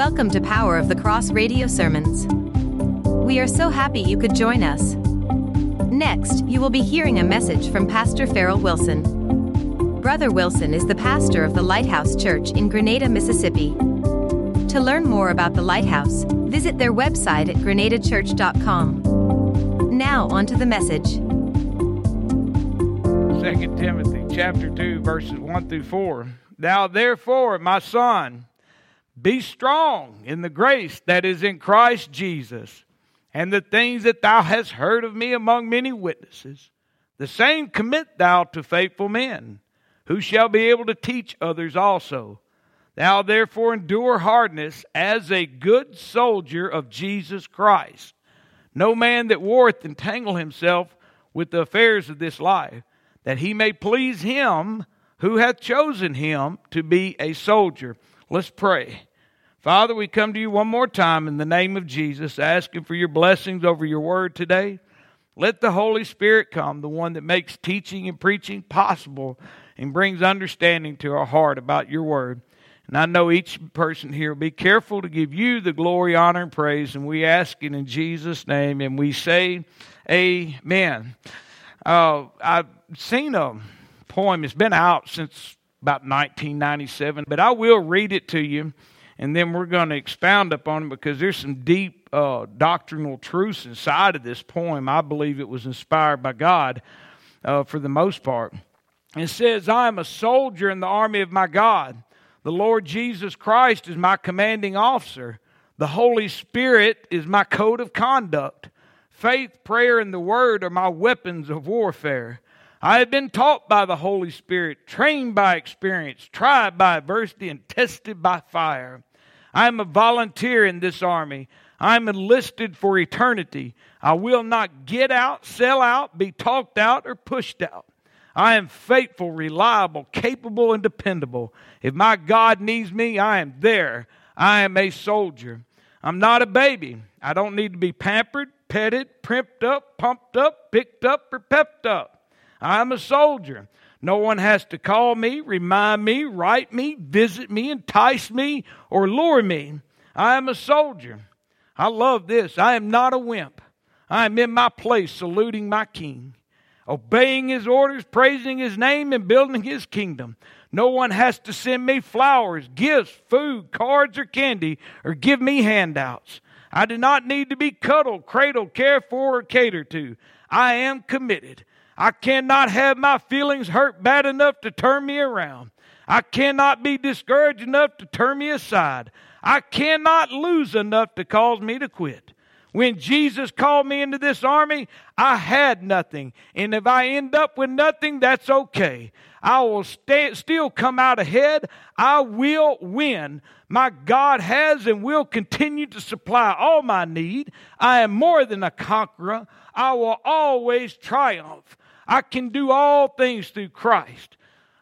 Welcome to Power of the Cross Radio Sermons. We are so happy you could join us. Next, you will be hearing a message from Pastor Farrell Wilson. Brother Wilson is the pastor of the Lighthouse Church in Grenada, Mississippi. To learn more about the Lighthouse, visit their website at grenadachurch.com. Now, on to the message. 2 Timothy chapter 2 verses 1 through 4. Now therefore, my son, be strong in the grace that is in Christ Jesus, and the things that thou hast heard of me among many witnesses, the same commit thou to faithful men, who shall be able to teach others also. Thou therefore endure hardness as a good soldier of Jesus Christ. No man that warreth entangle himself with the affairs of this life, that he may please him who hath chosen him to be a soldier. Let's pray. Father, we come to you one more time in the name of Jesus, asking for your blessings over your word today. Let the Holy Spirit come, the one that makes teaching and preaching possible and brings understanding to our heart about your word. And I know each person here will be careful to give you the glory, honor, and praise. And we ask it in Jesus' name. And we say, Amen. Uh, I've seen a poem, it's been out since about 1997, but I will read it to you and then we're going to expound upon it because there's some deep uh, doctrinal truths inside of this poem. I believe it was inspired by God uh, for the most part. It says, I am a soldier in the army of my God. The Lord Jesus Christ is my commanding officer. The Holy Spirit is my code of conduct. Faith, prayer, and the Word are my weapons of warfare. I have been taught by the Holy Spirit, trained by experience, tried by adversity, and tested by fire. I am a volunteer in this army. I'm enlisted for eternity. I will not get out, sell out, be talked out, or pushed out. I am faithful, reliable, capable, and dependable. If my God needs me, I am there. I am a soldier. I'm not a baby. I don't need to be pampered, petted, primped up, pumped up, picked up, or pepped up. I'm a soldier. No one has to call me, remind me, write me, visit me, entice me, or lure me. I am a soldier. I love this. I am not a wimp. I am in my place saluting my king, obeying his orders, praising his name, and building his kingdom. No one has to send me flowers, gifts, food, cards, or candy, or give me handouts. I do not need to be cuddled, cradled, cared for, or catered to. I am committed. I cannot have my feelings hurt bad enough to turn me around. I cannot be discouraged enough to turn me aside. I cannot lose enough to cause me to quit. When Jesus called me into this army, I had nothing. And if I end up with nothing, that's okay. I will stay, still come out ahead. I will win. My God has and will continue to supply all my need. I am more than a conqueror. I will always triumph. I can do all things through Christ.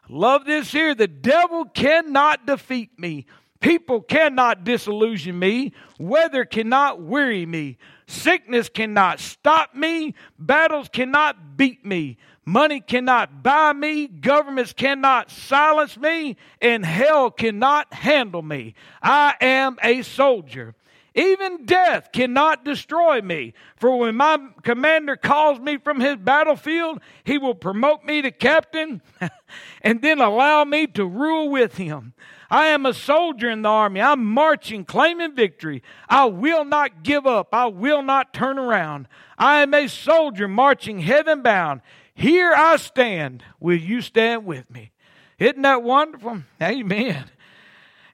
Love this here. The devil cannot defeat me. People cannot disillusion me. Weather cannot weary me. Sickness cannot stop me. Battles cannot beat me. Money cannot buy me. Governments cannot silence me. And hell cannot handle me. I am a soldier. Even death cannot destroy me. For when my commander calls me from his battlefield, he will promote me to captain and then allow me to rule with him. I am a soldier in the army. I'm marching, claiming victory. I will not give up. I will not turn around. I am a soldier marching heaven bound. Here I stand. Will you stand with me? Isn't that wonderful? Amen.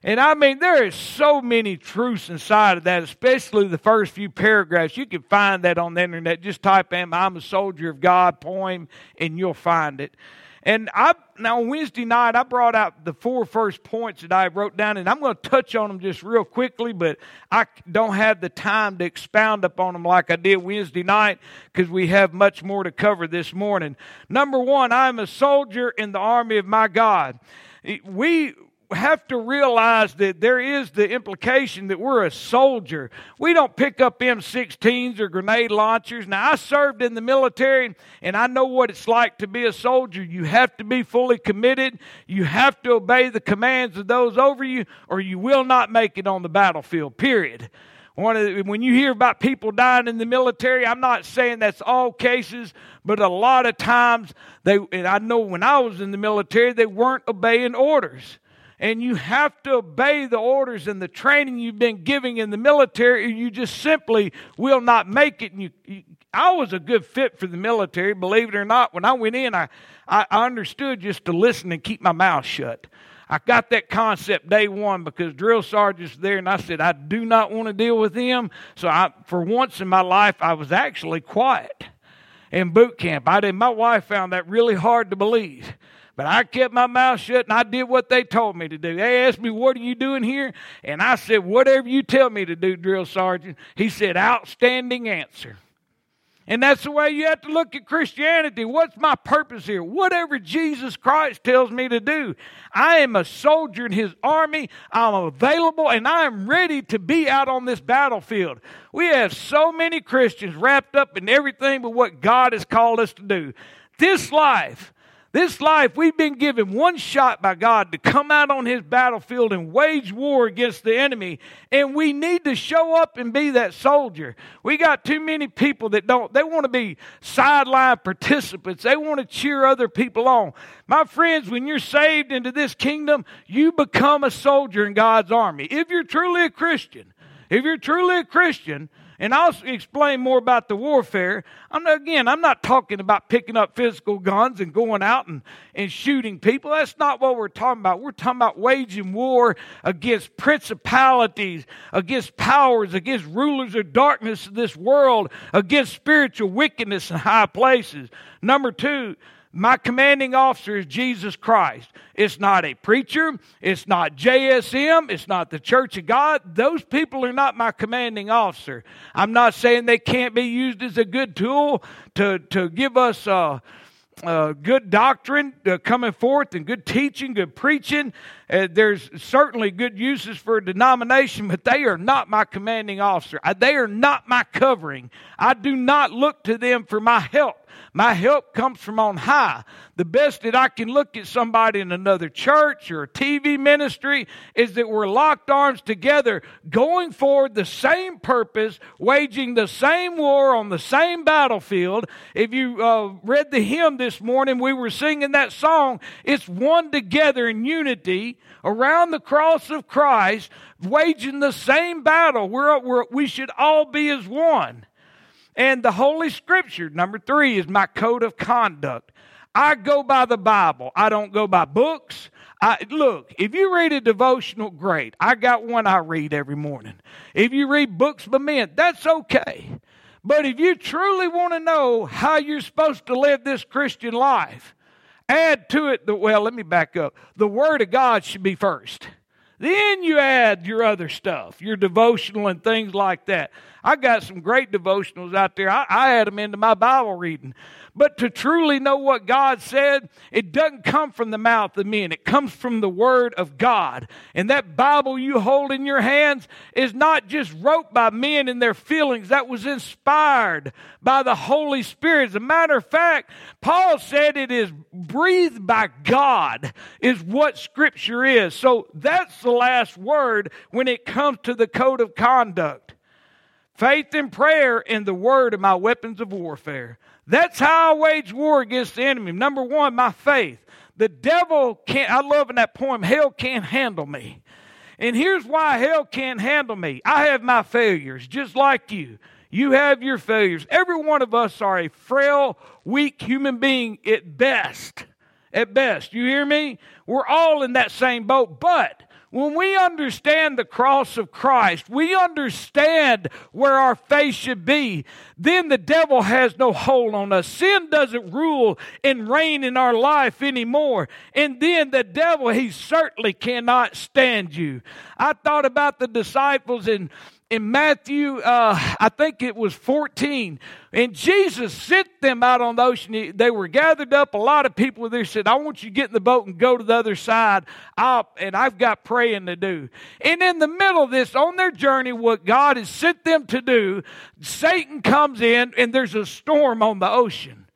And I mean, there is so many truths inside of that, especially the first few paragraphs. You can find that on the internet. Just type in I'm a soldier of God poem and you'll find it. And I now on Wednesday night I brought out the four first points that I wrote down, and I'm going to touch on them just real quickly, but I don't have the time to expound upon them like I did Wednesday night because we have much more to cover this morning. Number one, I'm a soldier in the army of my God. We have to realize that there is the implication that we're a soldier. We don't pick up M16s or grenade launchers. Now, I served in the military and I know what it's like to be a soldier. You have to be fully committed. You have to obey the commands of those over you or you will not make it on the battlefield, period. The, when you hear about people dying in the military, I'm not saying that's all cases, but a lot of times they, and I know when I was in the military, they weren't obeying orders and you have to obey the orders and the training you've been giving in the military, you just simply will not make it. And you, you, I was a good fit for the military, believe it or not. When I went in, I, I, understood just to listen and keep my mouth shut. I got that concept day one because drill sergeant's there, and I said I do not want to deal with them. So I, for once in my life, I was actually quiet in boot camp. I did. My wife found that really hard to believe. But I kept my mouth shut and I did what they told me to do. They asked me, What are you doing here? And I said, Whatever you tell me to do, drill sergeant. He said, Outstanding answer. And that's the way you have to look at Christianity. What's my purpose here? Whatever Jesus Christ tells me to do. I am a soldier in his army. I'm available and I am ready to be out on this battlefield. We have so many Christians wrapped up in everything but what God has called us to do. This life this life, we've been given one shot by God to come out on His battlefield and wage war against the enemy, and we need to show up and be that soldier. We got too many people that don't, they want to be sideline participants, they want to cheer other people on. My friends, when you're saved into this kingdom, you become a soldier in God's army. If you're truly a Christian, if you're truly a Christian, and I'll explain more about the warfare. I'm not, again, I'm not talking about picking up physical guns and going out and, and shooting people. That's not what we're talking about. We're talking about waging war against principalities, against powers, against rulers of darkness of this world, against spiritual wickedness in high places. Number two, my commanding officer is Jesus Christ. It's not a preacher. It's not JSM. It's not the Church of God. Those people are not my commanding officer. I'm not saying they can't be used as a good tool to, to give us uh, uh, good doctrine uh, coming forth and good teaching, good preaching. Uh, there's certainly good uses for a denomination, but they are not my commanding officer. Uh, they are not my covering. I do not look to them for my help. My help comes from on high. The best that I can look at somebody in another church or a TV ministry is that we're locked arms together, going forward the same purpose, waging the same war on the same battlefield. If you uh, read the hymn this morning, we were singing that song. It's one together in unity around the cross of Christ, waging the same battle. We're, we're, we should all be as one. And the Holy Scripture, number three, is my code of conduct. I go by the Bible. I don't go by books. I, look, if you read a devotional, great. I got one I read every morning. If you read books by men, that's okay. But if you truly want to know how you're supposed to live this Christian life, add to it the, well, let me back up. The Word of God should be first. Then you add your other stuff, your devotional and things like that. I got some great devotionals out there. I, I add them into my Bible reading. But to truly know what God said, it doesn't come from the mouth of men. It comes from the Word of God. And that Bible you hold in your hands is not just wrote by men and their feelings. That was inspired by the Holy Spirit. As a matter of fact, Paul said it is breathed by God, is what Scripture is. So that's the last word when it comes to the code of conduct. Faith and prayer and the word are my weapons of warfare. That's how I wage war against the enemy. Number one, my faith. The devil can't, I love in that poem, hell can't handle me. And here's why hell can't handle me. I have my failures, just like you. You have your failures. Every one of us are a frail, weak human being at best. At best. You hear me? We're all in that same boat, but when we understand the cross of Christ, we understand where our faith should be, then the devil has no hold on us. Sin doesn't rule and reign in our life anymore. And then the devil, he certainly cannot stand you. I thought about the disciples and in Matthew, uh, I think it was 14, and Jesus sent them out on the ocean. They were gathered up, a lot of people were there. Said, "I want you to get in the boat and go to the other side." I'll, and I've got praying to do. And in the middle of this, on their journey, what God has sent them to do, Satan comes in, and there's a storm on the ocean.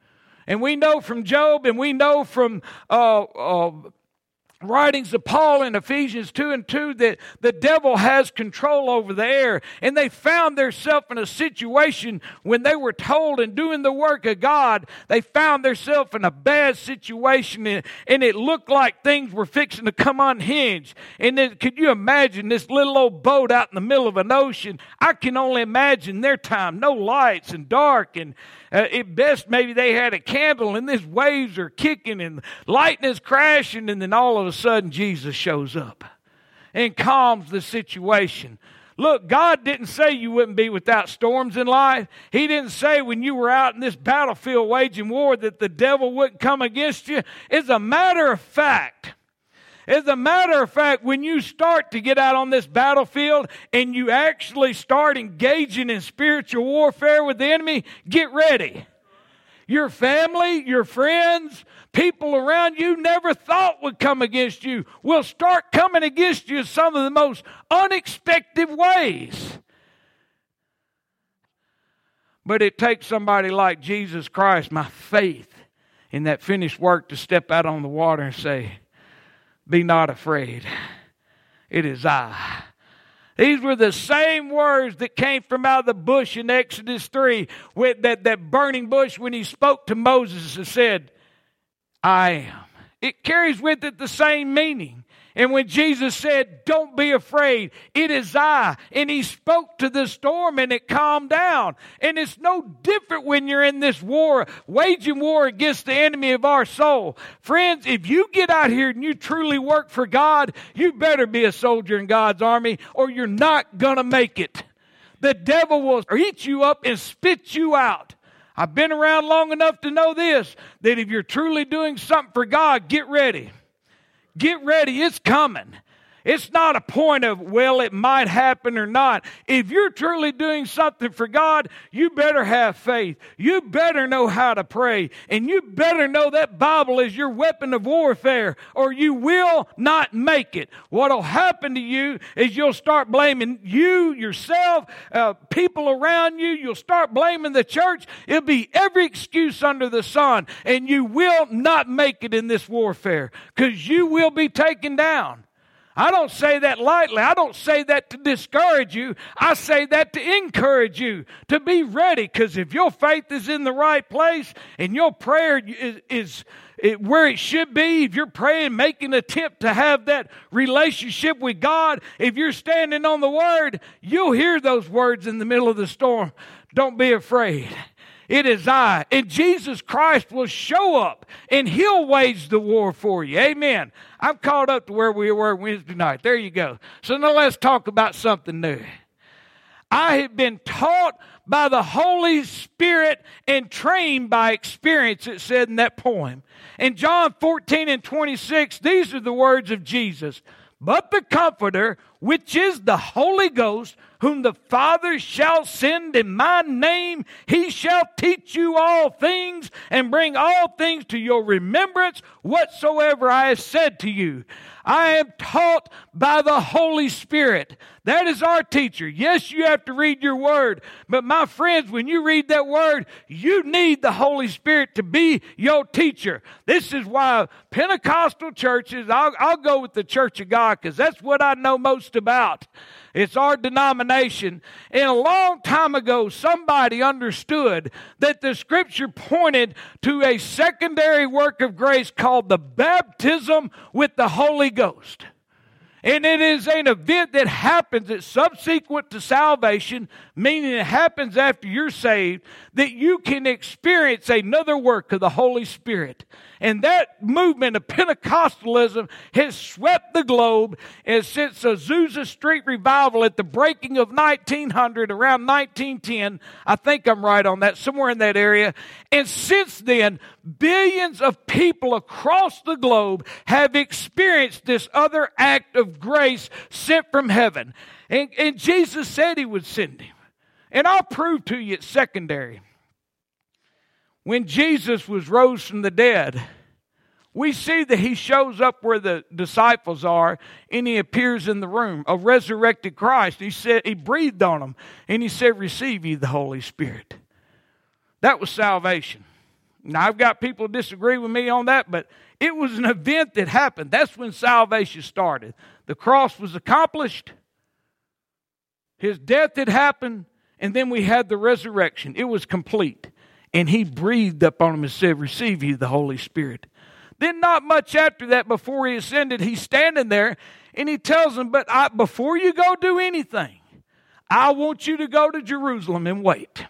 And we know from Job, and we know from uh, uh, writings of Paul in Ephesians 2 and 2 that the devil has control over the air. And they found themselves in a situation when they were told and doing the work of God, they found themselves in a bad situation and, it looked like things were fixing to come unhinged. And then, could you imagine this little old boat out in the middle of an ocean? I can only imagine their time, no lights and dark and uh, at best, maybe they had a candle and these waves are kicking and lightning is crashing, and then all of a sudden Jesus shows up and calms the situation. Look, God didn't say you wouldn't be without storms in life. He didn't say when you were out in this battlefield waging war that the devil wouldn't come against you. As a matter of fact, as a matter of fact, when you start to get out on this battlefield and you actually start engaging in spiritual warfare with the enemy, get ready. Your family, your friends, people around you never thought would come against you will start coming against you in some of the most unexpected ways. But it takes somebody like Jesus Christ, my faith in that finished work, to step out on the water and say, be not afraid. It is I. These were the same words that came from out of the bush in Exodus 3, with that, that burning bush when he spoke to Moses and said, I am. It carries with it the same meaning. And when Jesus said, Don't be afraid, it is I, and he spoke to the storm and it calmed down. And it's no different when you're in this war, waging war against the enemy of our soul. Friends, if you get out here and you truly work for God, you better be a soldier in God's army or you're not going to make it. The devil will eat you up and spit you out. I've been around long enough to know this that if you're truly doing something for God, get ready. Get ready, it's coming. It's not a point of, well, it might happen or not. If you're truly doing something for God, you better have faith. You better know how to pray. And you better know that Bible is your weapon of warfare, or you will not make it. What'll happen to you is you'll start blaming you, yourself, uh, people around you. You'll start blaming the church. It'll be every excuse under the sun, and you will not make it in this warfare because you will be taken down. I don't say that lightly. I don't say that to discourage you. I say that to encourage you to be ready because if your faith is in the right place and your prayer is, is it, where it should be, if you're praying, making an attempt to have that relationship with God, if you're standing on the Word, you'll hear those words in the middle of the storm. Don't be afraid. It is I. And Jesus Christ will show up and he'll wage the war for you. Amen. I'm caught up to where we were Wednesday night. There you go. So now let's talk about something new. I have been taught by the Holy Spirit and trained by experience, it said in that poem. In John 14 and 26, these are the words of Jesus. But the Comforter, which is the Holy Ghost, whom the Father shall send in my name, he shall teach you all things and bring all things to your remembrance whatsoever I have said to you. I am taught by the Holy Spirit. That is our teacher. Yes, you have to read your word. But my friends, when you read that word, you need the Holy Spirit to be your teacher. This is why Pentecostal churches, I'll, I'll go with the Church of God because that's what I know most about. It's our denomination. And a long time ago, somebody understood that the scripture pointed to a secondary work of grace called the baptism with the Holy Ghost. And it is an event that happens that's subsequent to salvation, meaning it happens after you're saved, that you can experience another work of the Holy Spirit. And that movement of Pentecostalism has swept the globe and since Azusa Street revival at the breaking of 1900, around 1910. I think I'm right on that, somewhere in that area. And since then, billions of people across the globe have experienced this other act of grace sent from heaven. And, and Jesus said he would send him. And I'll prove to you it's secondary. When Jesus was rose from the dead, we see that he shows up where the disciples are and he appears in the room, a resurrected Christ. He said, he breathed on them and he said, Receive ye the Holy Spirit. That was salvation. Now, I've got people disagree with me on that, but it was an event that happened. That's when salvation started. The cross was accomplished, his death had happened, and then we had the resurrection. It was complete. And he breathed upon him and said, Receive ye the Holy Spirit. Then, not much after that, before he ascended, he's standing there and he tells them, But I, before you go do anything, I want you to go to Jerusalem and wait.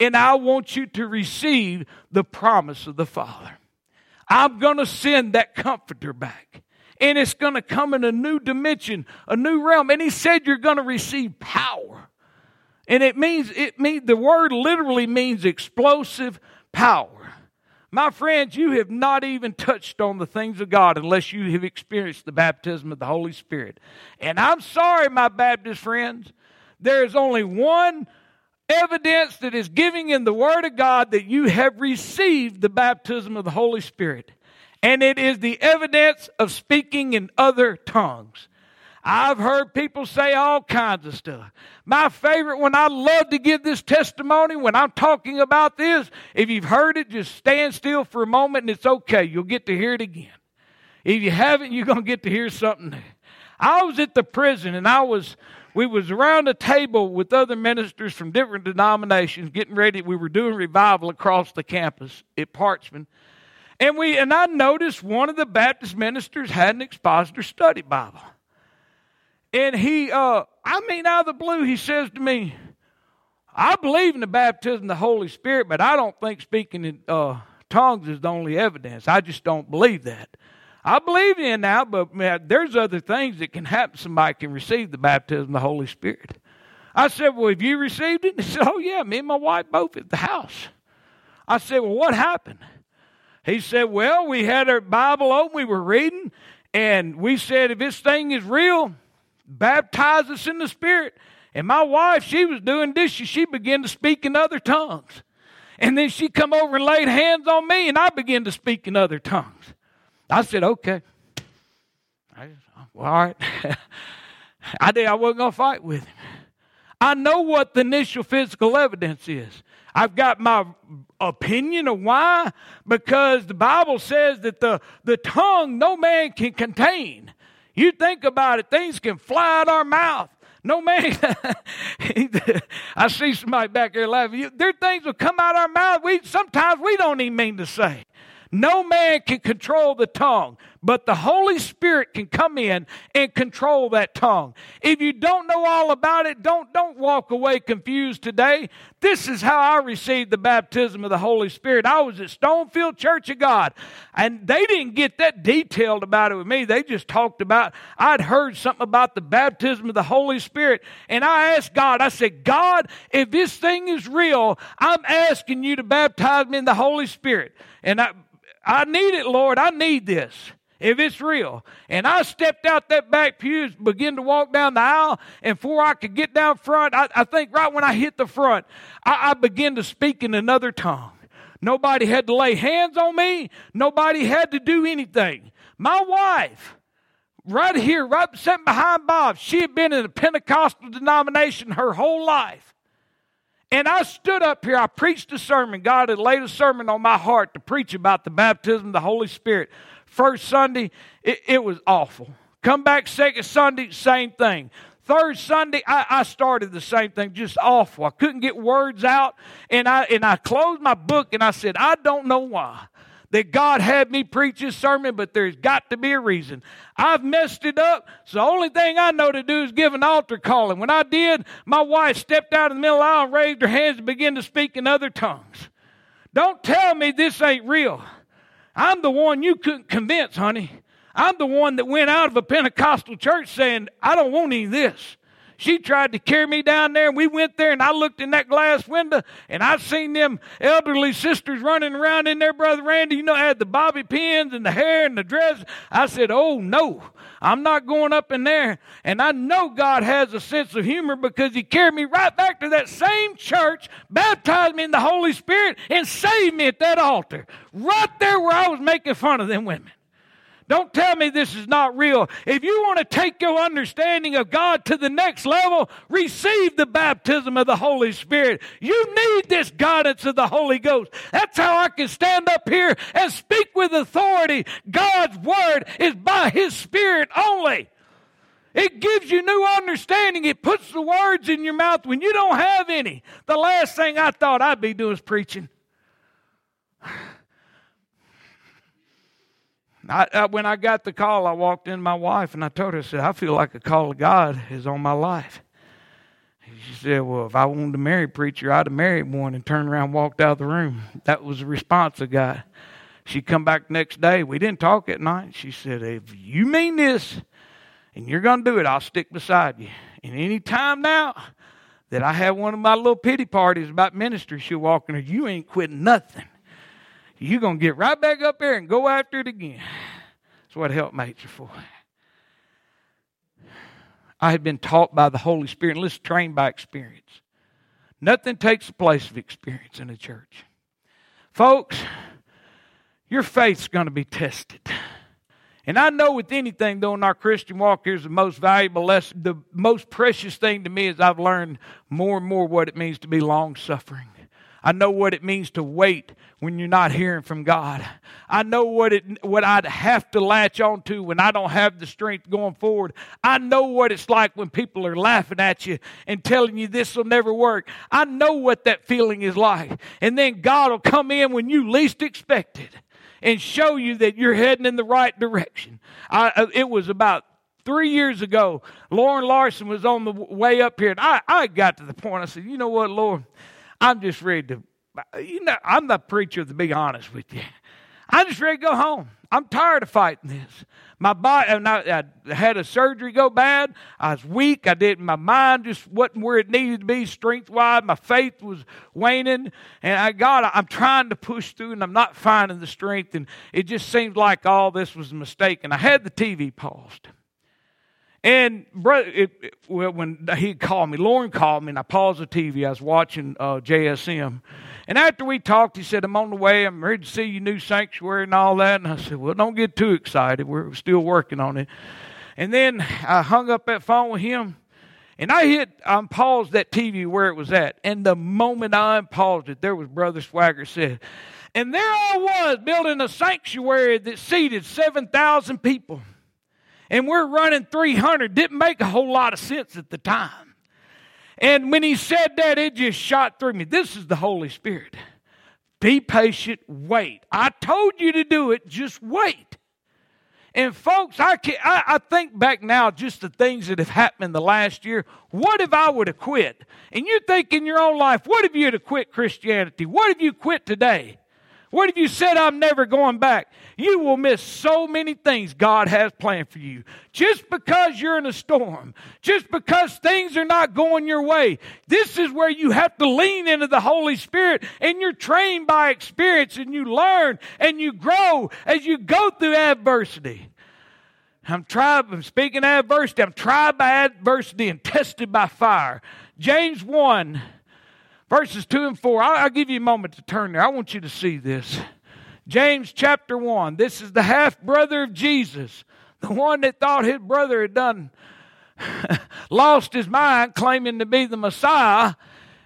And I want you to receive the promise of the Father. I'm going to send that comforter back. And it's going to come in a new dimension, a new realm. And he said, You're going to receive power. And it means, it means, the word literally means explosive power. My friends, you have not even touched on the things of God unless you have experienced the baptism of the Holy Spirit. And I'm sorry, my Baptist friends, there is only one evidence that is giving in the Word of God that you have received the baptism of the Holy Spirit. And it is the evidence of speaking in other tongues. I've heard people say all kinds of stuff. My favorite one, I love to give this testimony when I'm talking about this. If you've heard it, just stand still for a moment and it's okay. You'll get to hear it again. If you haven't, you're going to get to hear something new. I was at the prison and I was, we was around a table with other ministers from different denominations getting ready. We were doing revival across the campus at Parchman. And we, and I noticed one of the Baptist ministers had an expositor study Bible. And he, uh, I mean, out of the blue, he says to me, I believe in the baptism of the Holy Spirit, but I don't think speaking in uh, tongues is the only evidence. I just don't believe that. I believe in now, but man, there's other things that can happen. Somebody can receive the baptism of the Holy Spirit. I said, Well, have you received it? He said, Oh, yeah, me and my wife both at the house. I said, Well, what happened? He said, Well, we had our Bible open, we were reading, and we said, If this thing is real, baptize us in the Spirit. And my wife, she was doing dishes. She began to speak in other tongues. And then she come over and laid hands on me, and I began to speak in other tongues. I said, okay. I just, well, all right. I did. I wasn't going to fight with him. I know what the initial physical evidence is. I've got my opinion of why, because the Bible says that the, the tongue no man can contain. You think about it, things can fly out our mouth. No man, I see somebody back there laughing. There things will come out our mouth. We sometimes we don't even mean to say. No man can control the tongue, but the Holy Spirit can come in and control that tongue. If you don't know all about it, don't, don't walk away confused today. This is how I received the baptism of the Holy Spirit. I was at Stonefield Church of God, and they didn't get that detailed about it with me. They just talked about, I'd heard something about the baptism of the Holy Spirit, and I asked God, I said, God, if this thing is real, I'm asking you to baptize me in the Holy Spirit. And I, I need it, Lord. I need this if it's real. And I stepped out that back pew, began to walk down the aisle, and before I could get down front, I, I think right when I hit the front, I, I began to speak in another tongue. Nobody had to lay hands on me. Nobody had to do anything. My wife, right here, right sitting behind Bob, she had been in a Pentecostal denomination her whole life. And I stood up here, I preached a sermon. God had laid a sermon on my heart to preach about the baptism of the Holy Spirit. First Sunday, it, it was awful. Come back second Sunday, same thing. Third Sunday, I, I, started the same thing, just awful. I couldn't get words out, and I and I closed my book and I said, I don't know why that God had me preach this sermon, but there's got to be a reason. I've messed it up, so the only thing I know to do is give an altar call. And when I did, my wife stepped out in the middle aisle and raised her hands and began to speak in other tongues. Don't tell me this ain't real. I'm the one you couldn't convince, honey. I'm the one that went out of a Pentecostal church saying, I don't want any of this. She tried to carry me down there, and we went there, and I looked in that glass window, and I seen them elderly sisters running around in there, Brother Randy. You know, had the bobby pins and the hair and the dress. I said, Oh, no, I'm not going up in there. And I know God has a sense of humor because He carried me right back to that same church, baptized me in the Holy Spirit, and saved me at that altar, right there where I was making fun of them women. Don't tell me this is not real. If you want to take your understanding of God to the next level, receive the baptism of the Holy Spirit. You need this guidance of the Holy Ghost. That's how I can stand up here and speak with authority. God's Word is by His Spirit only. It gives you new understanding. It puts the words in your mouth when you don't have any. The last thing I thought I'd be doing is preaching. I, I, when I got the call, I walked in my wife and I told her, I said, I feel like a call of God is on my life. She said, Well, if I wanted to marry a preacher, I'd have married one and turned around and walked out of the room. That was the response I got. She come back next day. We didn't talk at night. She said, If you mean this and you're going to do it, I'll stick beside you. And any time now that I have one of my little pity parties about ministry, she'll walk in her, You ain't quitting nothing you're going to get right back up there and go after it again. That's what helpmates are for. I had been taught by the Holy Spirit, and let's train by experience. Nothing takes the place of experience in a church. Folks, your faith's going to be tested. And I know with anything, though, in our Christian walk, here's the most valuable lesson. The most precious thing to me is I've learned more and more what it means to be long suffering. I know what it means to wait when you're not hearing from God. I know what it what I'd have to latch on to when I don't have the strength going forward. I know what it's like when people are laughing at you and telling you this will never work. I know what that feeling is like. And then God will come in when you least expect it and show you that you're heading in the right direction. I, uh, it was about three years ago. Lauren Larson was on the way up here, and I, I got to the point. I said, "You know what, Lord." I'm just ready to, you know, I'm the preacher to be honest with you. I'm just ready to go home. I'm tired of fighting this. My body, I, I, had a surgery go bad. I was weak. I didn't, my mind just wasn't where it needed to be strength wise. My faith was waning. And I, God, I'm trying to push through and I'm not finding the strength. And it just seemed like all this was a mistake. And I had the TV paused. And brother, it, it, when he called me, Lauren called me, and I paused the TV. I was watching uh, JSM, and after we talked, he said, "I'm on the way. I'm ready to see your new sanctuary and all that." And I said, "Well, don't get too excited. We're still working on it." And then I hung up that phone with him, and I hit, I paused that TV where it was at. And the moment I paused it, there was Brother Swaggart said, and there I was building a sanctuary that seated seven thousand people and we're running 300 didn't make a whole lot of sense at the time. And when he said that, it just shot through me. This is the Holy Spirit. Be patient, wait. I told you to do it, just wait. And folks, I, can, I, I, think back now just the things that have happened in the last year. What if I would have quit? And you think in your own life, what if you had quit Christianity? What if you quit today? What if you said, I'm never going back? You will miss so many things God has planned for you. Just because you're in a storm, just because things are not going your way, this is where you have to lean into the Holy Spirit and you're trained by experience and you learn and you grow as you go through adversity. I'm tried, I'm speaking adversity, I'm tried by adversity and tested by fire. James 1 Verses 2 and 4. I'll, I'll give you a moment to turn there. I want you to see this. James chapter 1. This is the half brother of Jesus, the one that thought his brother had done lost his mind claiming to be the Messiah.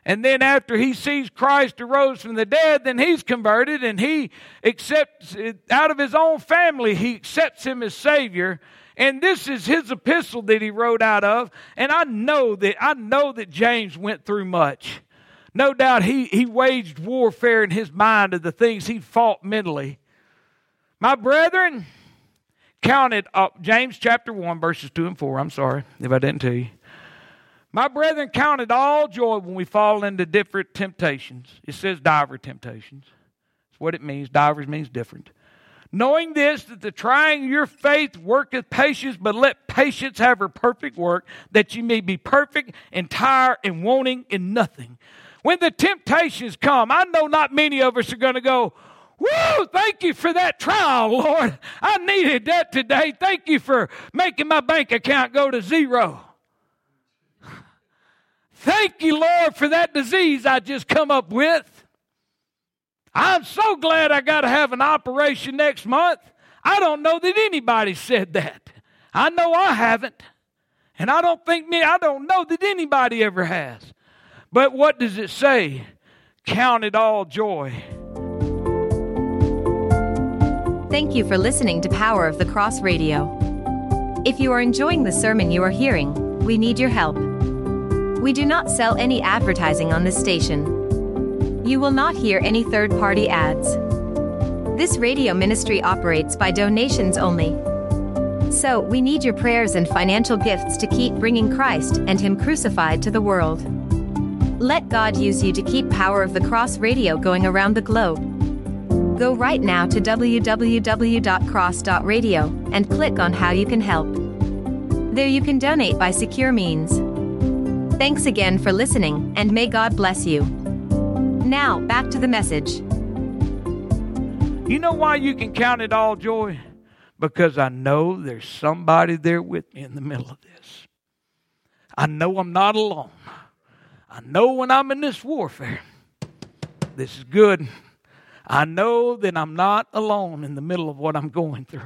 And then after he sees Christ arose from the dead, then he's converted and he accepts out of his own family, he accepts him as Savior. And this is his epistle that he wrote out of. And I know that I know that James went through much. No doubt he, he waged warfare in his mind of the things he fought mentally. My brethren, counted up, James chapter 1, verses 2 and 4. I'm sorry if I didn't tell you. My brethren, counted all joy when we fall into different temptations. It says diver temptations. That's what it means. Divers means different. Knowing this, that the trying your faith worketh patience, but let patience have her perfect work, that you may be perfect, entire, and wanting in nothing. When the temptations come, I know not many of us are going to go, Woo! Thank you for that trial, Lord. I needed that today. Thank you for making my bank account go to zero. Thank you, Lord, for that disease I just come up with. I'm so glad I got to have an operation next month. I don't know that anybody said that. I know I haven't. And I don't think me, I don't know that anybody ever has. But what does it say? Count it all joy. Thank you for listening to Power of the Cross Radio. If you are enjoying the sermon you are hearing, we need your help. We do not sell any advertising on this station. You will not hear any third party ads. This radio ministry operates by donations only. So, we need your prayers and financial gifts to keep bringing Christ and Him crucified to the world. Let God use you to keep Power of the Cross radio going around the globe. Go right now to www.cross.radio and click on how you can help. There you can donate by secure means. Thanks again for listening, and may God bless you. Now, back to the message. You know why you can count it all joy? Because I know there's somebody there with me in the middle of this. I know I'm not alone. I know when I'm in this warfare, this is good. I know that I'm not alone in the middle of what I'm going through.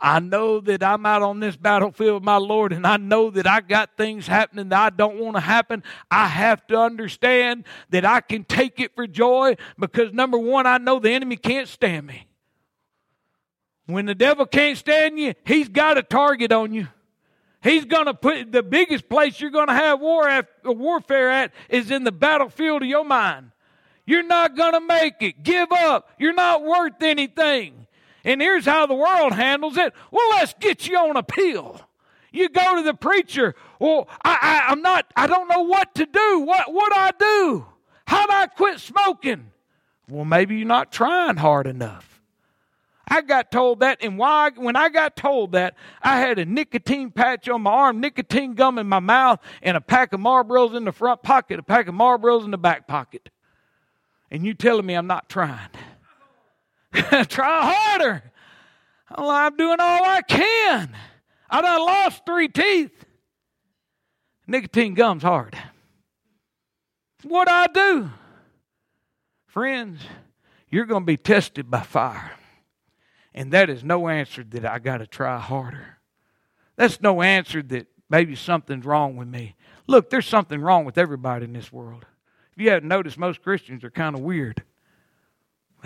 I know that I'm out on this battlefield, my Lord, and I know that I got things happening that I don't want to happen. I have to understand that I can take it for joy because number one, I know the enemy can't stand me. When the devil can't stand you, he's got a target on you. He's going to put the biggest place you're going to have war warfare at is in the battlefield of your mind. You're not going to make it. Give up. You're not worth anything. And here's how the world handles it. Well, let's get you on a pill. You go to the preacher. Well, I, I, am not, I don't know what to do. What would I do? How do I quit smoking? Well, maybe you're not trying hard enough. I got told that, and why? When I got told that, I had a nicotine patch on my arm, nicotine gum in my mouth, and a pack of Marlboros in the front pocket, a pack of Marlboros in the back pocket. And you telling me I'm not trying? Try harder. Well, I'm doing all I can. I done lost three teeth. Nicotine gum's hard. What I do? Friends, you're going to be tested by fire. And that is no answer that I got to try harder. That's no answer that maybe something's wrong with me. Look, there's something wrong with everybody in this world. If you haven't noticed, most Christians are kind of weird.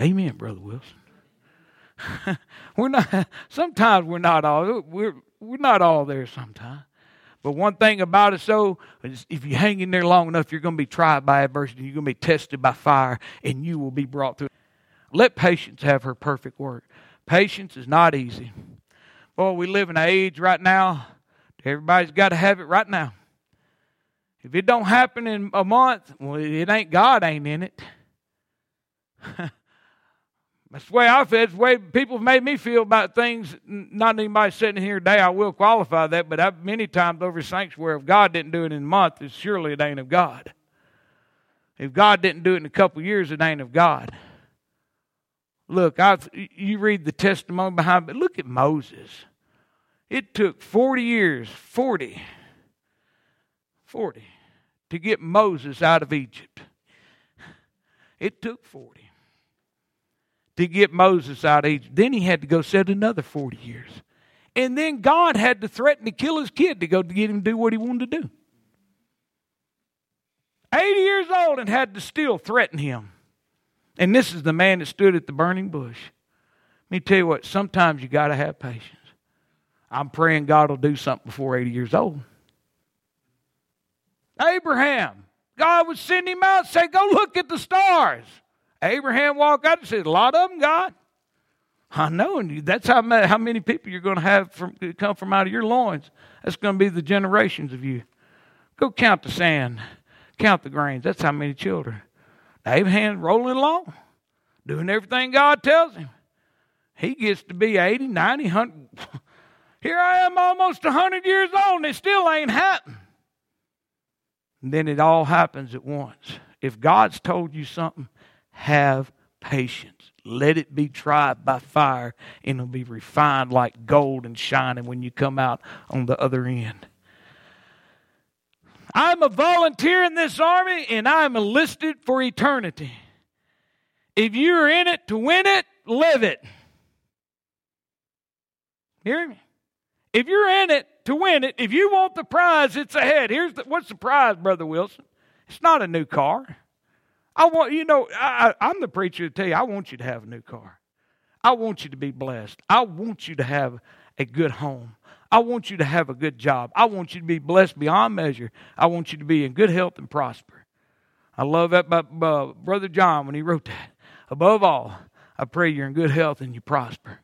Amen, Brother Wilson. we're not sometimes we're not all we're we're not all there sometimes. But one thing about it so if you hang in there long enough, you're going to be tried by adversity, you're going to be tested by fire, and you will be brought through. Let patience have her perfect work. Patience is not easy. Boy, we live in an age right now, everybody's got to have it right now. If it don't happen in a month, well, it ain't God ain't in it. That's the way I feel. It's the way people have made me feel about things. Not anybody sitting here today, I will qualify that, but I've many times over sanctuary, if God didn't do it in a month, it's surely it ain't of God. If God didn't do it in a couple years, it ain't of God. Look, i you read the testimony behind, but look at Moses. It took 40 years, 40, 40, to get Moses out of Egypt. It took 40 to get Moses out of Egypt. Then he had to go set another 40 years. And then God had to threaten to kill his kid to go to get him to do what he wanted to do. 80 years old and had to still threaten him. And this is the man that stood at the burning bush. Let me tell you what, sometimes you got to have patience. I'm praying God will do something before 80 years old. Abraham, God would send him out and say, Go look at the stars. Abraham walked out and said, A lot of them, God. I know, and that's how many, how many people you're going to have from, come from out of your loins. That's going to be the generations of you. Go count the sand, count the grains. That's how many children. Abraham rolling along, doing everything God tells him. He gets to be 80, 90, 100. Here I am almost 100 years old and it still ain't happened. And then it all happens at once. If God's told you something, have patience. Let it be tried by fire, and it'll be refined like gold and shining when you come out on the other end. I'm a volunteer in this army, and I'm enlisted for eternity. If you're in it to win it, live it. Hear me? If you're in it to win it, if you want the prize, it's ahead. Here's the, what's the prize, Brother Wilson? It's not a new car. I want you know I, I'm the preacher to tell you I want you to have a new car. I want you to be blessed. I want you to have a good home. I want you to have a good job. I want you to be blessed beyond measure. I want you to be in good health and prosper. I love that by uh, Brother John when he wrote that. Above all, I pray you're in good health and you prosper.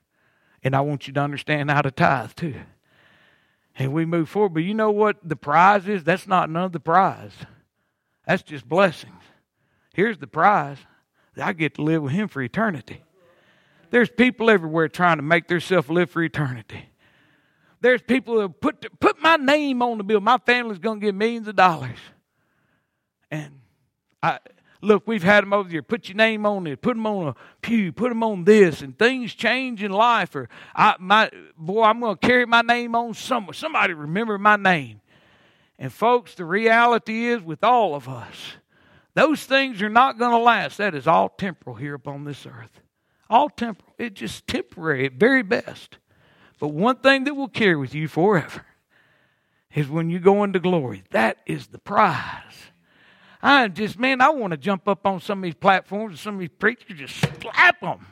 And I want you to understand how to tithe too and we move forward. But you know what the prize is? That's not none of the prize. That's just blessings. Here's the prize. I get to live with him for eternity. There's people everywhere trying to make themselves live for eternity. There's people who put put my name on the bill. My family's going to get millions of dollars. And I Look, we've had them over here. Put your name on it. Put them on a pew. Put them on this. And things change in life. Or, I, my boy, I'm going to carry my name on somewhere. Somebody remember my name. And, folks, the reality is with all of us, those things are not going to last. That is all temporal here upon this earth. All temporal. It's just temporary at very best. But one thing that will carry with you forever is when you go into glory. That is the prize. I just, man, I want to jump up on some of these platforms and some of these preachers just slap them.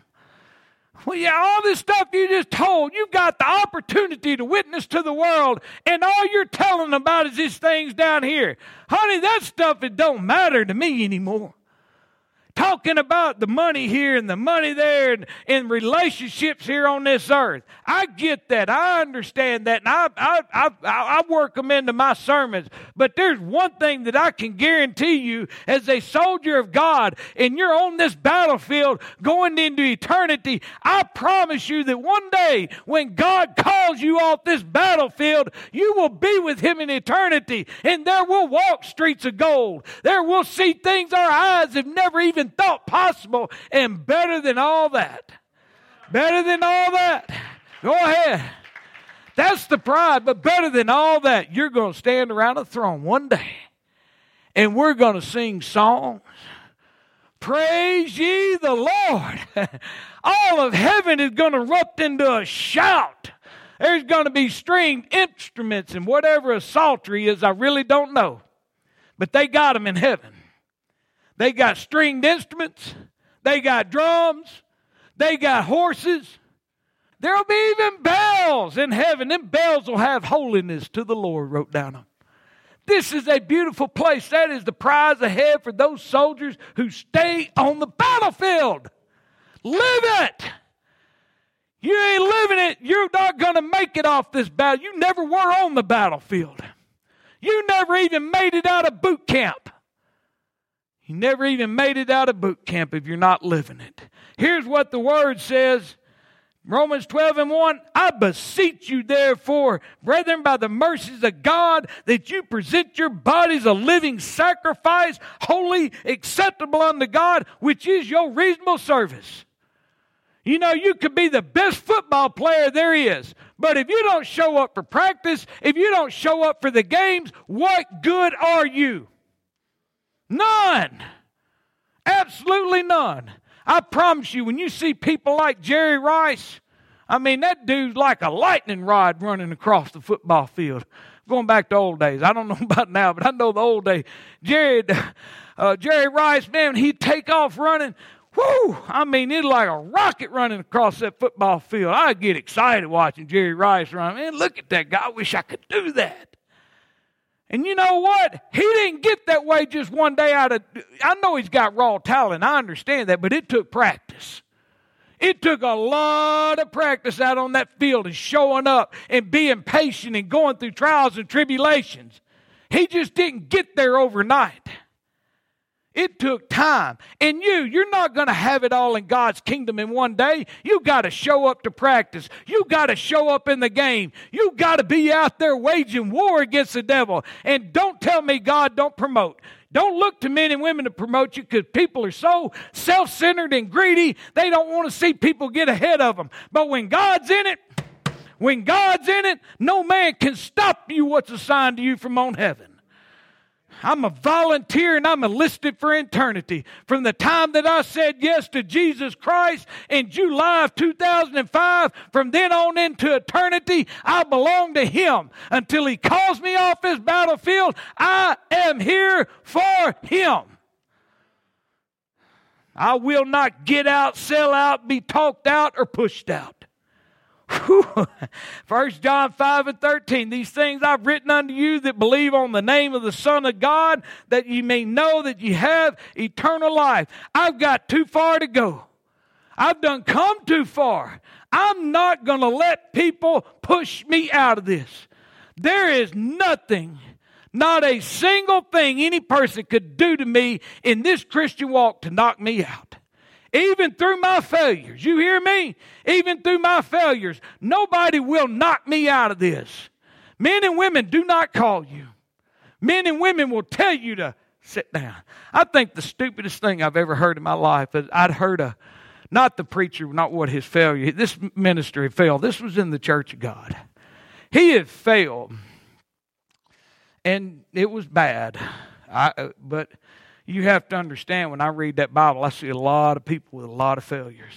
Well, yeah, all this stuff you just told, you've got the opportunity to witness to the world, and all you're telling about is these things down here. Honey, that stuff, it don't matter to me anymore talking about the money here and the money there and, and relationships here on this earth. I get that. I understand that. And I, I, I, I work them into my sermons. But there's one thing that I can guarantee you as a soldier of God and you're on this battlefield going into eternity, I promise you that one day when God calls you off this battlefield, you will be with Him in eternity and there will walk streets of gold. There will see things our eyes have never even thought possible, and better than all that. Better than all that. Go ahead. That's the pride, but better than all that, you're going to stand around a throne one day and we're going to sing songs. Praise ye the Lord. all of heaven is going to erupt into a shout. There's going to be stringed instruments and whatever a psaltery is, I really don't know. But they got them in heaven. They got stringed instruments. They got drums. They got horses. There'll be even bells in heaven. Them bells will have holiness to the Lord, wrote down them. This is a beautiful place. That is the prize ahead for those soldiers who stay on the battlefield. Live it. You ain't living it. You're not going to make it off this battle. You never were on the battlefield. You never even made it out of boot camp. You never even made it out of boot camp if you're not living it. Here's what the word says Romans 12 and 1 I beseech you, therefore, brethren, by the mercies of God, that you present your bodies a living sacrifice, holy, acceptable unto God, which is your reasonable service. You know, you could be the best football player there is, but if you don't show up for practice, if you don't show up for the games, what good are you? None. Absolutely none. I promise you, when you see people like Jerry Rice, I mean, that dude's like a lightning rod running across the football field. Going back to old days. I don't know about now, but I know the old days. Jerry, uh, Jerry Rice, man, he'd take off running. Whoo! I mean, it's like a rocket running across that football field. I get excited watching Jerry Rice run. Man, look at that guy. I wish I could do that. And you know what? He didn't get that way just one day out of. I know he's got raw talent. I understand that, but it took practice. It took a lot of practice out on that field and showing up and being patient and going through trials and tribulations. He just didn't get there overnight. It took time. And you, you're not going to have it all in God's kingdom in one day. You got to show up to practice. You got to show up in the game. You got to be out there waging war against the devil. And don't tell me God don't promote. Don't look to men and women to promote you because people are so self centered and greedy, they don't want to see people get ahead of them. But when God's in it, when God's in it, no man can stop you what's assigned to you from on heaven. I'm a volunteer and I'm enlisted for eternity. From the time that I said yes to Jesus Christ in July of 2005, from then on into eternity, I belong to Him. Until He calls me off His battlefield, I am here for Him. I will not get out, sell out, be talked out, or pushed out. First John 5 and 13. These things I've written unto you that believe on the name of the Son of God, that ye may know that ye have eternal life. I've got too far to go. I've done come too far. I'm not going to let people push me out of this. There is nothing, not a single thing any person could do to me in this Christian walk to knock me out. Even through my failures, you hear me? Even through my failures, nobody will knock me out of this. Men and women do not call you. Men and women will tell you to sit down. I think the stupidest thing I've ever heard in my life is I'd heard a, not the preacher, not what his failure, this ministry failed. This was in the church of God. He had failed, and it was bad. I, uh, but you have to understand when I read that Bible, I see a lot of people with a lot of failures.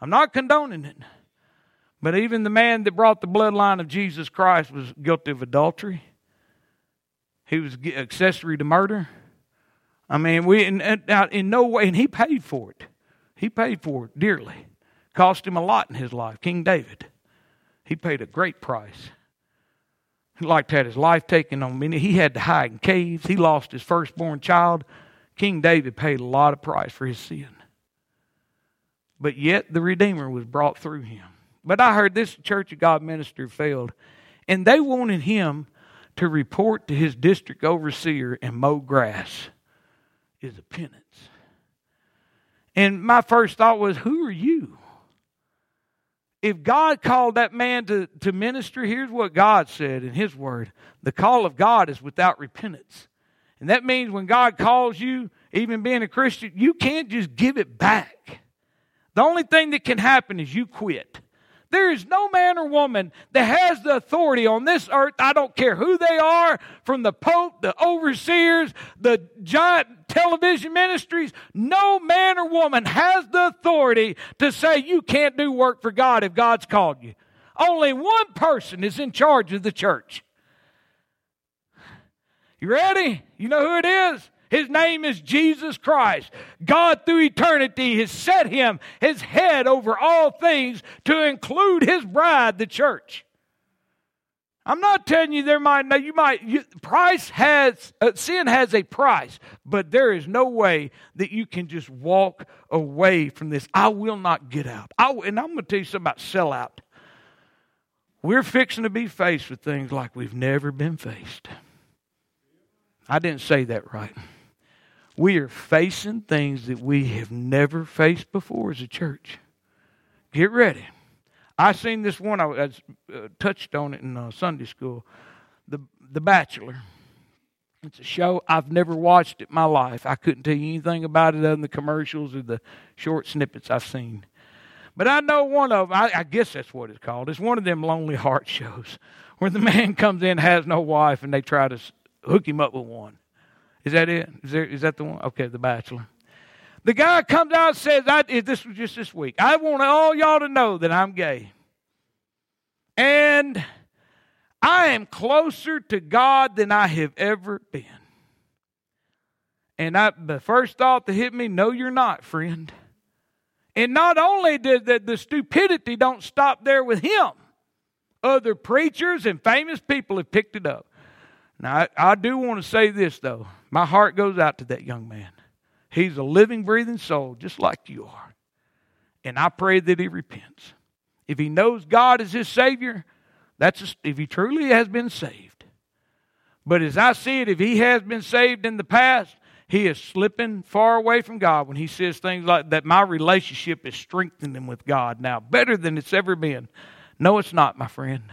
I'm not condoning it. But even the man that brought the bloodline of Jesus Christ was guilty of adultery. He was accessory to murder. I mean, we in, in no way, and he paid for it. He paid for it dearly. Cost him a lot in his life. King David, he paid a great price. He liked to have his life taken on many. He had to hide in caves. He lost his firstborn child. King David paid a lot of price for his sin. But yet the Redeemer was brought through him. But I heard this Church of God minister failed, and they wanted him to report to his district overseer and mow grass is a penance. And my first thought was, Who are you? If God called that man to, to minister, here's what God said in His Word the call of God is without repentance. And that means when God calls you, even being a Christian, you can't just give it back. The only thing that can happen is you quit. There is no man or woman that has the authority on this earth. I don't care who they are, from the Pope, the overseers, the giant television ministries. No man or woman has the authority to say you can't do work for God if God's called you. Only one person is in charge of the church. You ready? You know who it is? His name is Jesus Christ. God, through eternity, has set him his head over all things to include his bride, the church. I'm not telling you there might no you might you, price has uh, sin has a price, but there is no way that you can just walk away from this. I will not get out. I, and I'm going to tell you something about sellout. We're fixing to be faced with things like we've never been faced. I didn't say that right. We are facing things that we have never faced before as a church. Get ready. I seen this one. I, I uh, touched on it in uh, Sunday school. The The Bachelor. It's a show I've never watched in my life. I couldn't tell you anything about it other than the commercials or the short snippets I've seen. But I know one of them. I, I guess that's what it's called. It's one of them lonely heart shows where the man comes in has no wife and they try to hook him up with one. Is that it? Is, there, is that the one? Okay, The Bachelor. The guy comes out and says, I, eh, this was just this week. I want all y'all to know that I'm gay. And I am closer to God than I have ever been. And I, the first thought that hit me, no, you're not, friend. And not only did the, the stupidity don't stop there with him, other preachers and famous people have picked it up. Now, I, I do want to say this, though. My heart goes out to that young man. He's a living, breathing soul, just like you are. And I pray that he repents. If he knows God is his Savior, that's a, if he truly has been saved. But as I see it, if he has been saved in the past, he is slipping far away from God when he says things like that. My relationship is strengthening with God now, better than it's ever been. No, it's not, my friend.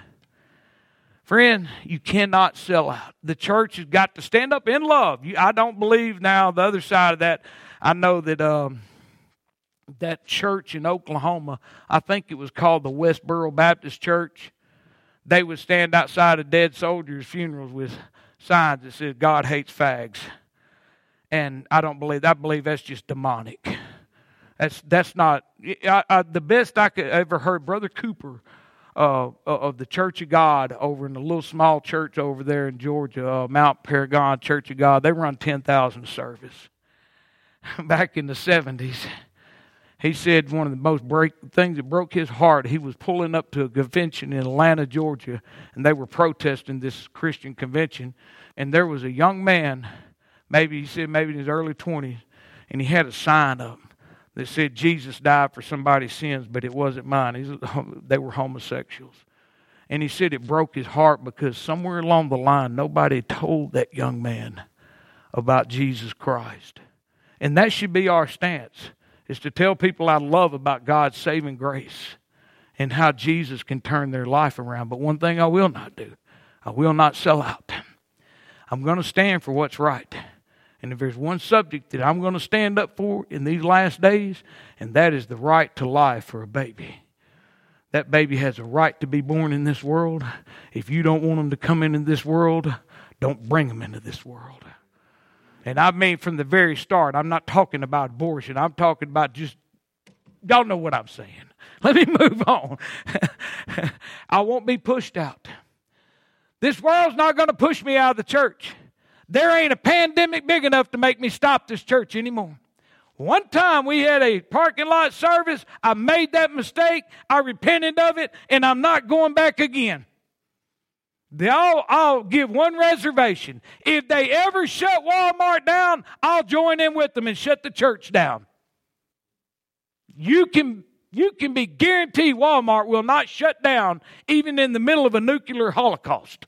Friend, you cannot sell out. The church has got to stand up in love. You, I don't believe now the other side of that. I know that um, that church in Oklahoma, I think it was called the Westboro Baptist Church. They would stand outside of dead soldiers' funerals with signs that said "God hates fags," and I don't believe. I believe that's just demonic. That's that's not I, I, the best I could ever heard. Brother Cooper uh, of the Church of God over in the little small church over there in Georgia, uh, Mount Paran Church of God. They run 10,000 service. Back in the 70s, he said one of the most break, things that broke his heart, he was pulling up to a convention in Atlanta, Georgia, and they were protesting this Christian convention. And there was a young man, maybe he said maybe in his early 20s, and he had a sign up that said Jesus died for somebody's sins, but it wasn't mine. He's, they were homosexuals. And he said it broke his heart because somewhere along the line, nobody told that young man about Jesus Christ. And that should be our stance, is to tell people I love about God's saving grace and how Jesus can turn their life around. But one thing I will not do, I will not sell out. I'm going to stand for what's right. And if there's one subject that I'm going to stand up for in these last days, and that is the right to life for a baby. That baby has a right to be born in this world. If you don't want them to come into this world, don't bring them into this world. And I mean from the very start, I'm not talking about abortion. I'm talking about just, y'all know what I'm saying. Let me move on. I won't be pushed out. This world's not going to push me out of the church. There ain't a pandemic big enough to make me stop this church anymore. One time we had a parking lot service. I made that mistake. I repented of it, and I'm not going back again. I'll, I'll give one reservation. If they ever shut Walmart down, I'll join in with them and shut the church down. You can, you can be guaranteed Walmart will not shut down even in the middle of a nuclear holocaust.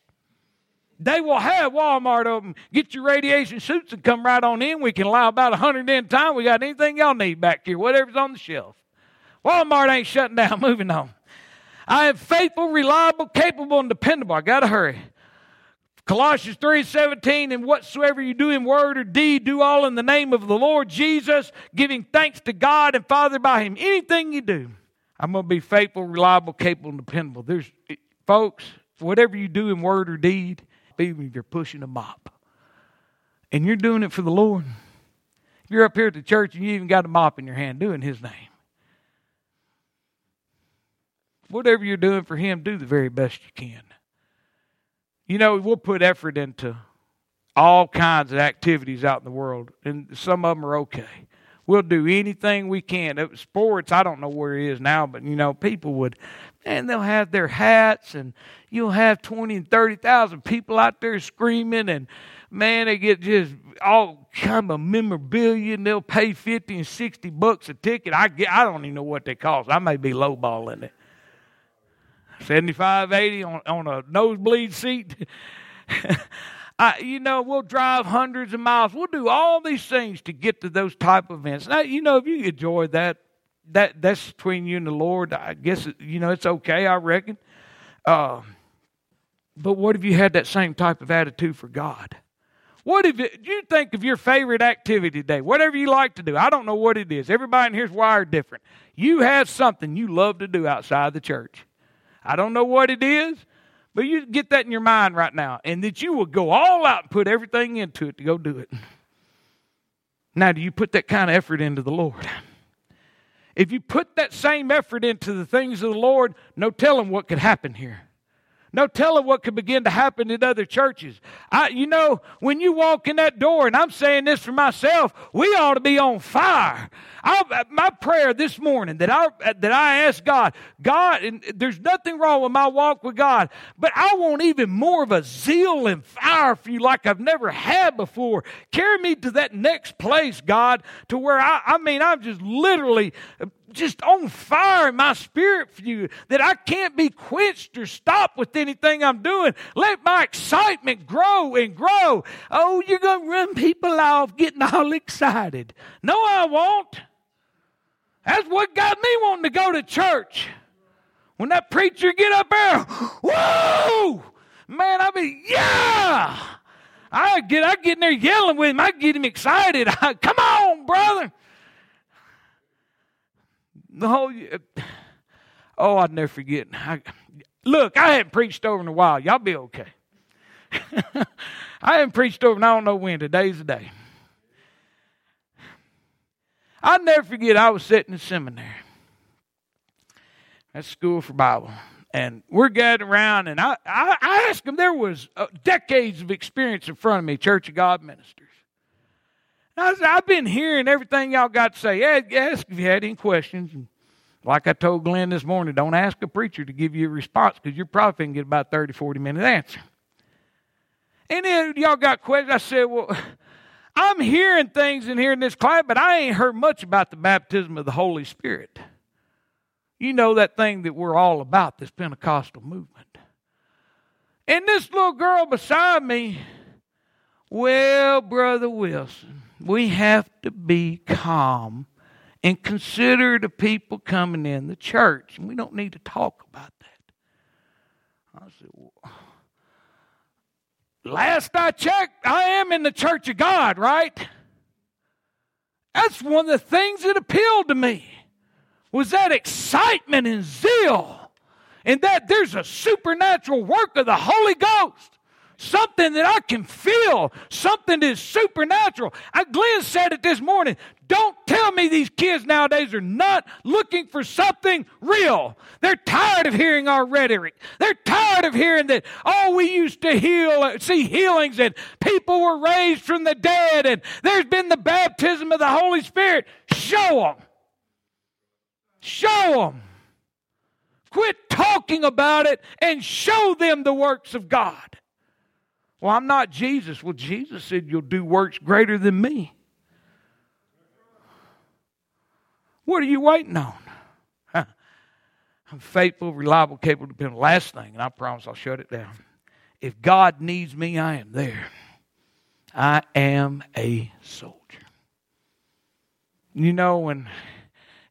They will have Walmart open. Get your radiation suits and come right on in. We can allow about a 100 in time. We got anything y'all need back here, whatever's on the shelf. Walmart ain't shutting down. Moving on. I am faithful, reliable, capable, and dependable. I got to hurry. Colossians 3:17 and whatsoever you do in word or deed do all in the name of the Lord Jesus giving thanks to God and Father by him anything you do I'm going to be faithful reliable capable and dependable there's folks whatever you do in word or deed even if you're pushing a mop. And you're doing it for the Lord. If you're up here at the church and you even got a mop in your hand, do it in His name. Whatever you're doing for Him, do the very best you can. You know, we'll put effort into all kinds of activities out in the world, and some of them are okay. We'll do anything we can. Sports, I don't know where he is now, but you know, people would and they'll have their hats and you'll have 20 and 30,000 people out there screaming and man they get just all kind of memorabilia and they'll pay 50 and 60 bucks a ticket. I get, I don't even know what they cost. I may be lowballing it. 75 80 on, on a nosebleed seat I, you know, we'll drive hundreds of miles. We'll do all these things to get to those type of events. Now, you know, if you enjoy that, that that's between you and the Lord. I guess you know it's okay. I reckon. Uh, but what if you had that same type of attitude for God? What if it, you think of your favorite activity today? Whatever you like to do. I don't know what it is. Everybody in here's wired different. You have something you love to do outside the church. I don't know what it is, but you get that in your mind right now, and that you will go all out and put everything into it to go do it. Now, do you put that kind of effort into the Lord? If you put that same effort into the things of the Lord, no telling what could happen here. No telling what could begin to happen in other churches. I, you know, when you walk in that door, and I'm saying this for myself, we ought to be on fire. I, my prayer this morning that I that I ask God, God, and there's nothing wrong with my walk with God, but I want even more of a zeal and fire for you like I've never had before. Carry me to that next place, God, to where I, I mean, I'm just literally just on fire in my spirit for you that I can't be quenched or stopped with anything I'm doing. Let my excitement grow and grow. Oh, you're going to run people off getting all excited. No, I won't. That's what got me wanting to go to church. When that preacher get up there, whoa, man, I mean, yeah. I get, I get in there yelling with him. I get him excited. I, Come on, brother. The whole, oh, I'd never forget. I, look, I haven't preached over in a while. Y'all be okay. I haven't preached over, and I don't know when. Today's the day. I'll never forget, I was sitting in seminary at school for Bible. And we're gathered around, and I, I, I asked them, there was uh, decades of experience in front of me, Church of God ministers. I I've been hearing everything y'all got to say. Ask if you had any questions. Like I told Glenn this morning, don't ask a preacher to give you a response because you're probably going to get about 30, 40 minute answer. And then y'all got questions. I said, well, I'm hearing things in here in this class, but I ain't heard much about the baptism of the Holy Spirit. You know that thing that we're all about, this Pentecostal movement. And this little girl beside me, well, Brother Wilson, we have to be calm and consider the people coming in the church. And we don't need to talk about that. I said, well, Last I checked, I am in the church of God, right? That's one of the things that appealed to me was that excitement and zeal and that there's a supernatural work of the Holy Ghost. Something that I can feel, something that is supernatural. I, Glenn said it this morning. Don't tell me these kids nowadays are not looking for something real. They're tired of hearing our rhetoric. They're tired of hearing that, oh, we used to heal, see healings and people were raised from the dead and there's been the baptism of the Holy Spirit. Show them. Show them. Quit talking about it and show them the works of God. Well, I'm not Jesus. Well, Jesus said, You'll do works greater than me. What are you waiting on? I'm faithful, reliable, capable, dependable. Last thing, and I promise I'll shut it down. If God needs me, I am there. I am a soldier. You know, when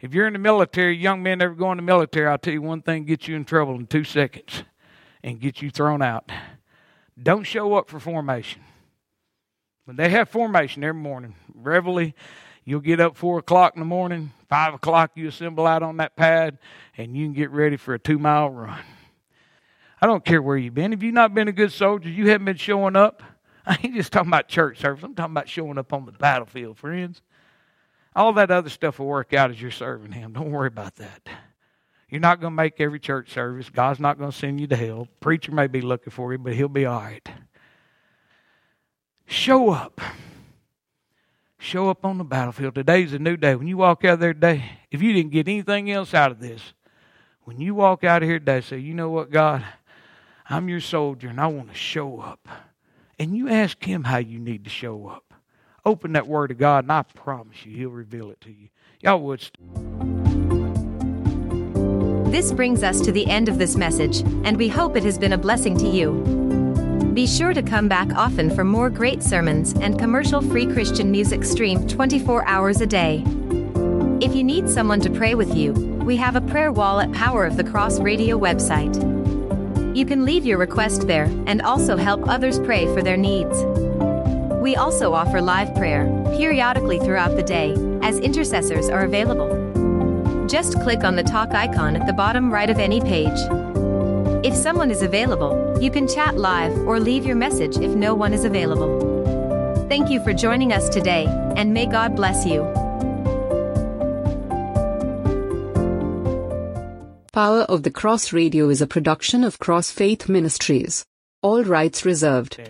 if you're in the military, young men ever go in the military, I'll tell you one thing gets you in trouble in two seconds and get you thrown out. Don't show up for formation. When they have formation every morning, reveille, you'll get up four o'clock in the morning, five o'clock you assemble out on that pad, and you can get ready for a two mile run. I don't care where you've been. If you've not been a good soldier, you haven't been showing up. I ain't just talking about church service. I'm talking about showing up on the battlefield, friends. All that other stuff will work out as you're serving Him. Don't worry about that. You're not going to make every church service. God's not going to send you to hell. Preacher may be looking for you, but he'll be all right. Show up. Show up on the battlefield. Today's a new day. When you walk out there today, if you didn't get anything else out of this, when you walk out of here today, say, you know what, God, I'm your soldier and I want to show up. And you ask Him how you need to show up. Open that Word of God, and I promise you, He'll reveal it to you. Y'all would. This brings us to the end of this message, and we hope it has been a blessing to you. Be sure to come back often for more great sermons and commercial free Christian music streamed 24 hours a day. If you need someone to pray with you, we have a prayer wall at Power of the Cross Radio website. You can leave your request there and also help others pray for their needs. We also offer live prayer, periodically throughout the day, as intercessors are available. Just click on the talk icon at the bottom right of any page. If someone is available, you can chat live or leave your message if no one is available. Thank you for joining us today, and may God bless you. Power of the Cross Radio is a production of Cross Faith Ministries. All rights reserved.